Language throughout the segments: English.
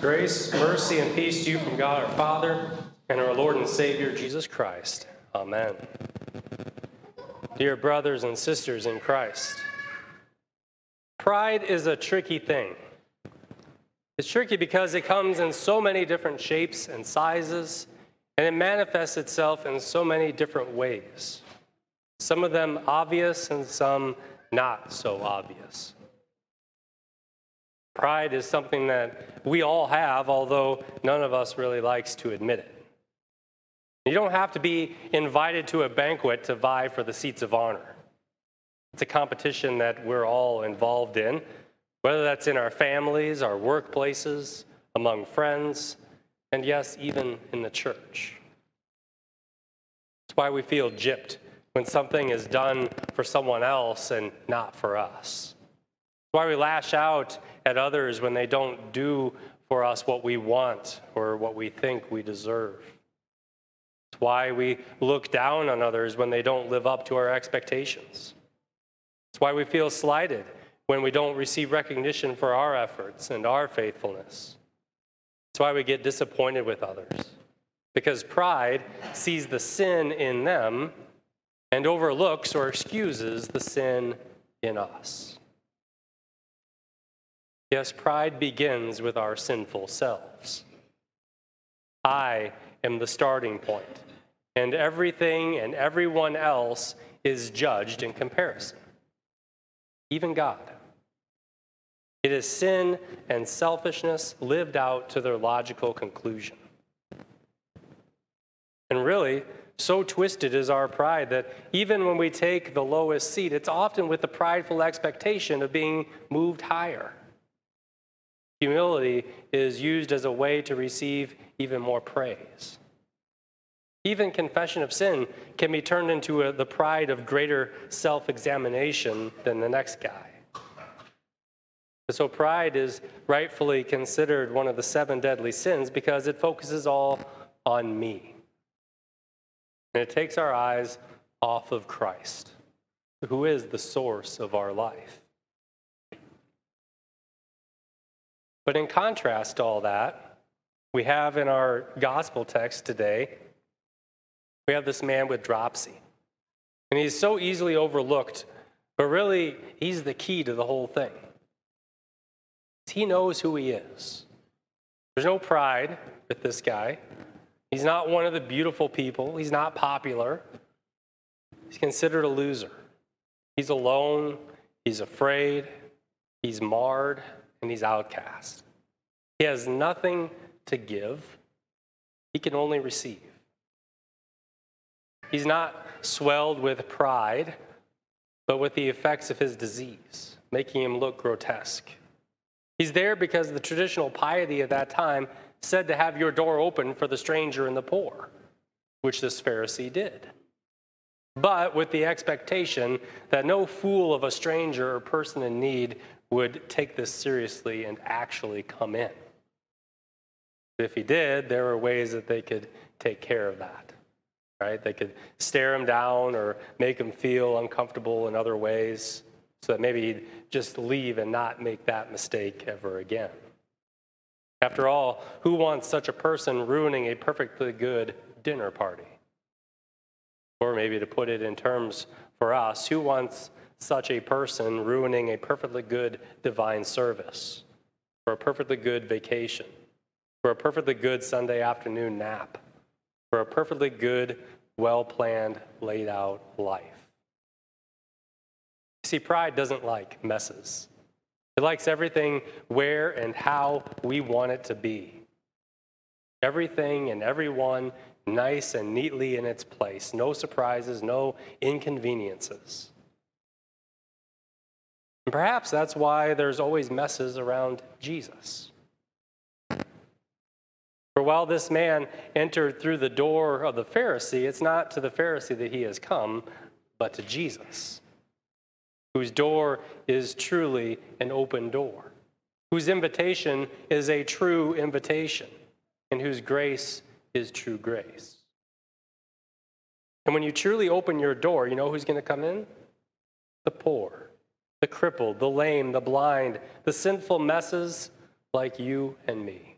Grace, mercy, and peace to you from God our Father and our Lord and Savior Jesus Christ. Amen. Dear brothers and sisters in Christ, pride is a tricky thing. It's tricky because it comes in so many different shapes and sizes, and it manifests itself in so many different ways. Some of them obvious and some not so obvious. Pride is something that we all have, although none of us really likes to admit it. You don't have to be invited to a banquet to vie for the seats of honor. It's a competition that we're all involved in, whether that's in our families, our workplaces, among friends, and yes, even in the church. It's why we feel gypped when something is done for someone else and not for us. It's why we lash out at others when they don't do for us what we want or what we think we deserve. It's why we look down on others when they don't live up to our expectations. It's why we feel slighted when we don't receive recognition for our efforts and our faithfulness. It's why we get disappointed with others. Because pride sees the sin in them and overlooks or excuses the sin in us. Yes, pride begins with our sinful selves. I am the starting point, and everything and everyone else is judged in comparison, even God. It is sin and selfishness lived out to their logical conclusion. And really, so twisted is our pride that even when we take the lowest seat, it's often with the prideful expectation of being moved higher. Humility is used as a way to receive even more praise. Even confession of sin can be turned into a, the pride of greater self examination than the next guy. So, pride is rightfully considered one of the seven deadly sins because it focuses all on me. And it takes our eyes off of Christ, who is the source of our life. But in contrast to all that, we have in our gospel text today, we have this man with dropsy. And he's so easily overlooked, but really, he's the key to the whole thing. He knows who he is. There's no pride with this guy. He's not one of the beautiful people. He's not popular. He's considered a loser. He's alone. He's afraid. He's marred and he's outcast. He has nothing to give, he can only receive. He's not swelled with pride, but with the effects of his disease, making him look grotesque. He's there because the traditional piety of that time said to have your door open for the stranger and the poor, which this Pharisee did. But with the expectation that no fool of a stranger or person in need would take this seriously and actually come in. If he did, there were ways that they could take care of that. Right? They could stare him down or make him feel uncomfortable in other ways so that maybe he'd just leave and not make that mistake ever again. After all, who wants such a person ruining a perfectly good dinner party? Or maybe to put it in terms for us, who wants such a person ruining a perfectly good divine service, for a perfectly good vacation, for a perfectly good Sunday afternoon nap, for a perfectly good, well planned, laid out life. See, pride doesn't like messes. It likes everything where and how we want it to be. Everything and everyone nice and neatly in its place. No surprises, no inconveniences. And perhaps that's why there's always messes around Jesus. For while this man entered through the door of the Pharisee, it's not to the Pharisee that he has come, but to Jesus, whose door is truly an open door, whose invitation is a true invitation, and whose grace is true grace. And when you truly open your door, you know who's going to come in? The poor the crippled, the lame, the blind, the sinful messes like you and me.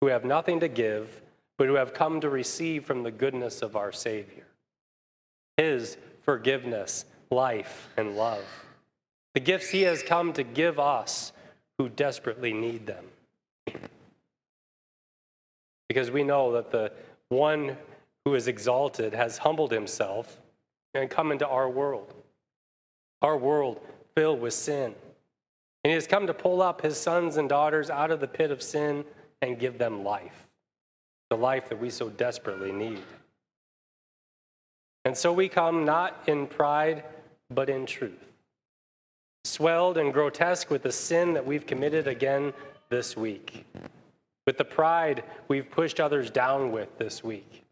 who have nothing to give, but who have come to receive from the goodness of our Savior. His forgiveness, life, and love. The gifts He has come to give us who desperately need them. Because we know that the one who is exalted has humbled himself and come into our world. Our world filled with sin. And he has come to pull up his sons and daughters out of the pit of sin and give them life, the life that we so desperately need. And so we come not in pride, but in truth, swelled and grotesque with the sin that we've committed again this week, with the pride we've pushed others down with this week,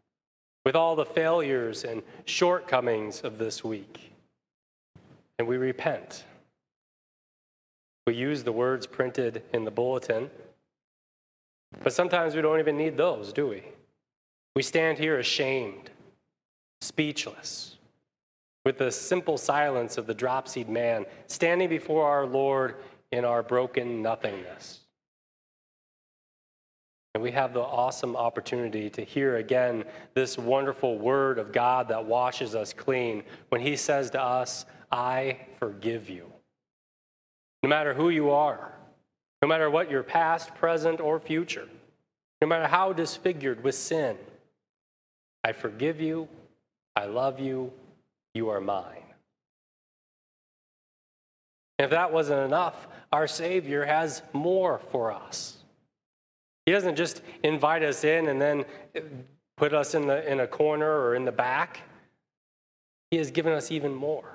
with all the failures and shortcomings of this week. And we repent. We use the words printed in the bulletin but sometimes we don't even need those, do we? We stand here ashamed, speechless, with the simple silence of the dropsied man, standing before our Lord in our broken nothingness. And we have the awesome opportunity to hear again this wonderful word of God that washes us clean when He says to us, I forgive you. No matter who you are, no matter what your past, present, or future, no matter how disfigured with sin. I forgive you. I love you. You are mine. If that wasn't enough, our Savior has more for us. He doesn't just invite us in and then put us in, the, in a corner or in the back. He has given us even more.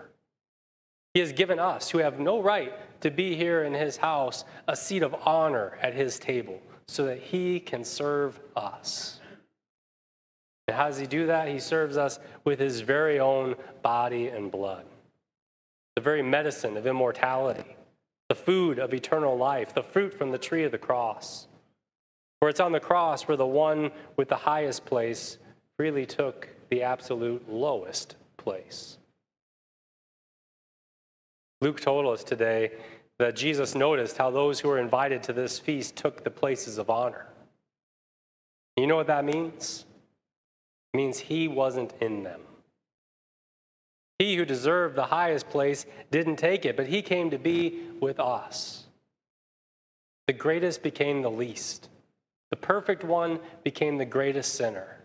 He has given us, who have no right to be here in his house, a seat of honor at his table so that he can serve us. And how does he do that? He serves us with his very own body and blood, the very medicine of immortality, the food of eternal life, the fruit from the tree of the cross. For it's on the cross where the one with the highest place freely took the absolute lowest place. Luke told us today that Jesus noticed how those who were invited to this feast took the places of honor. You know what that means? It means he wasn't in them. He who deserved the highest place didn't take it, but he came to be with us. The greatest became the least. The perfect one became the greatest sinner.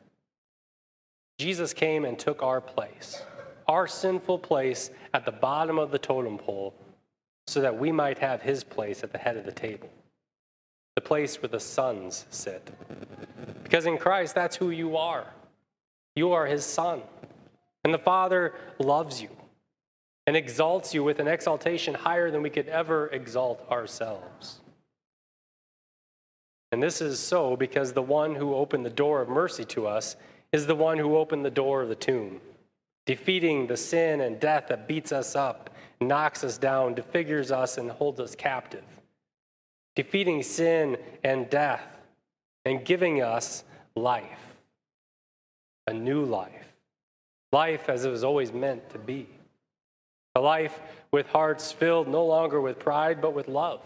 Jesus came and took our place our sinful place at the bottom of the totem pole so that we might have his place at the head of the table, the place where the sons sit. Because in Christ, that's who you are. You are his son. And the Father loves you and exalts you with an exaltation higher than we could ever exalt ourselves. And this is so because the one who opened the door of mercy to us is the one who opened the door of the tomb defeating the sin and death that beats us up, knocks us down, defigures us, and holds us captive. Defeating sin and death and giving us life, a new life, life as it was always meant to be. A life with hearts filled no longer with pride, but with love,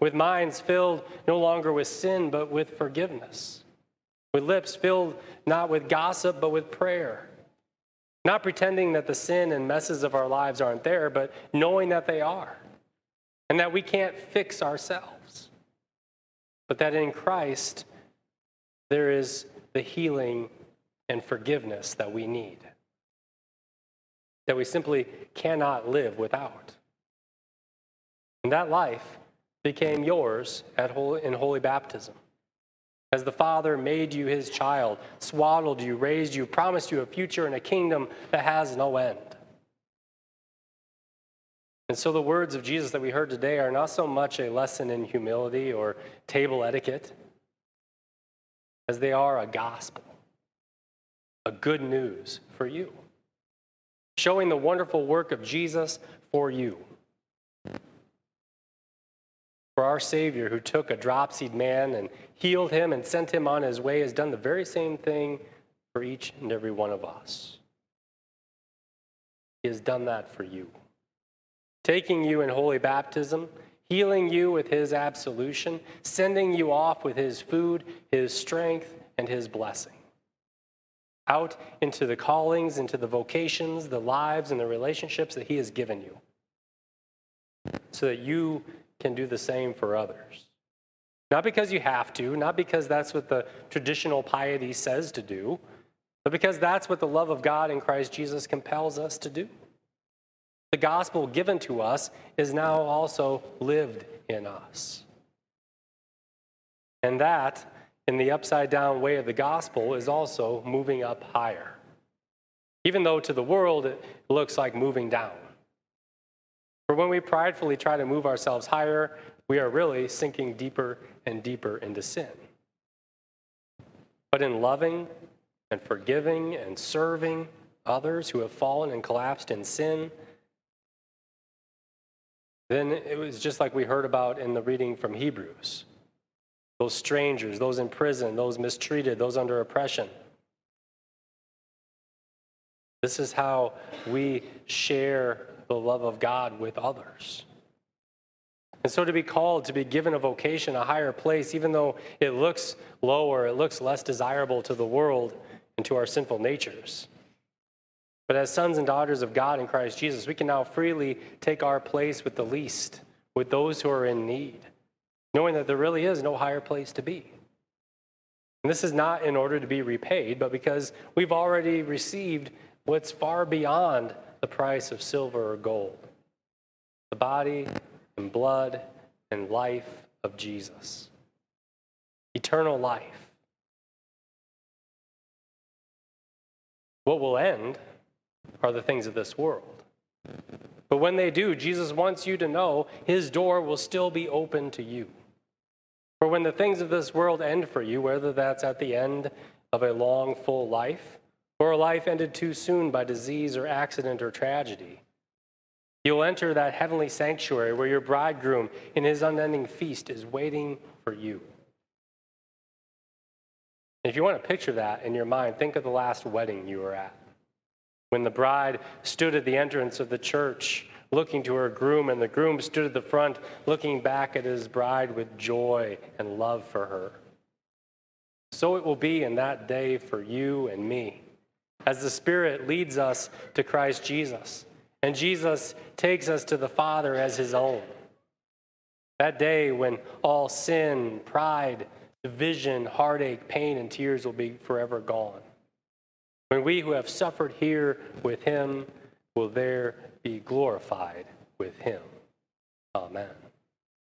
with minds filled no longer with sin, but with forgiveness, with lips filled not with gossip, but with prayer not pretending that the sin and messes of our lives aren't there, but knowing that they are and that we can't fix ourselves. But that in Christ, there is the healing and forgiveness that we need, that we simply cannot live without. And that life became yours at holy, in holy baptism. As the Father made you his child, swaddled you, raised you, promised you a future and a kingdom that has no end. And so the words of Jesus that we heard today are not so much a lesson in humility or table etiquette as they are a gospel, a good news for you, showing the wonderful work of Jesus for you. For our Savior, who took a dropsied man and healed him and sent him on his way, has done the very same thing for each and every one of us. He has done that for you. Taking you in holy baptism, healing you with his absolution, sending you off with his food, his strength, and his blessing. Out into the callings, into the vocations, the lives, and the relationships that he has given you, so that you can do the same for others. Not because you have to, not because that's what the traditional piety says to do, but because that's what the love of God in Christ Jesus compels us to do. The gospel given to us is now also lived in us. And that, in the upside down way of the gospel, is also moving up higher. Even though to the world it looks like moving down. For when we pridefully try to move ourselves higher, we are really sinking deeper and deeper into sin. But in loving and forgiving and serving others who have fallen and collapsed in sin, then it was just like we heard about in the reading from Hebrews those strangers, those in prison, those mistreated, those under oppression. This is how we share the love of God with others. And so to be called, to be given a vocation, a higher place, even though it looks lower, it looks less desirable to the world and to our sinful natures. But as sons and daughters of God in Christ Jesus, we can now freely take our place with the least, with those who are in need, knowing that there really is no higher place to be. And this is not in order to be repaid, but because we've already received what's far beyond the price of silver or gold the body and blood and life of Jesus. Eternal life. What will end are the things of this world. But when they do, Jesus wants you to know his door will still be open to you. For when the things of this world end for you, whether that's at the end of a long, full life, or a life ended too soon by disease or accident or tragedy, You'll enter that heavenly sanctuary where your bridegroom in his unending feast is waiting for you. If you want to picture that in your mind, think of the last wedding you were at. When the bride stood at the entrance of the church looking to her groom, and the groom stood at the front looking back at his bride with joy and love for her. So it will be in that day for you and me as the Spirit leads us to Christ Jesus and Jesus takes us to the Father as his own. That day when all sin, pride, division, heartache, pain, and tears will be forever gone. When we who have suffered here with him will there be glorified with him. Amen.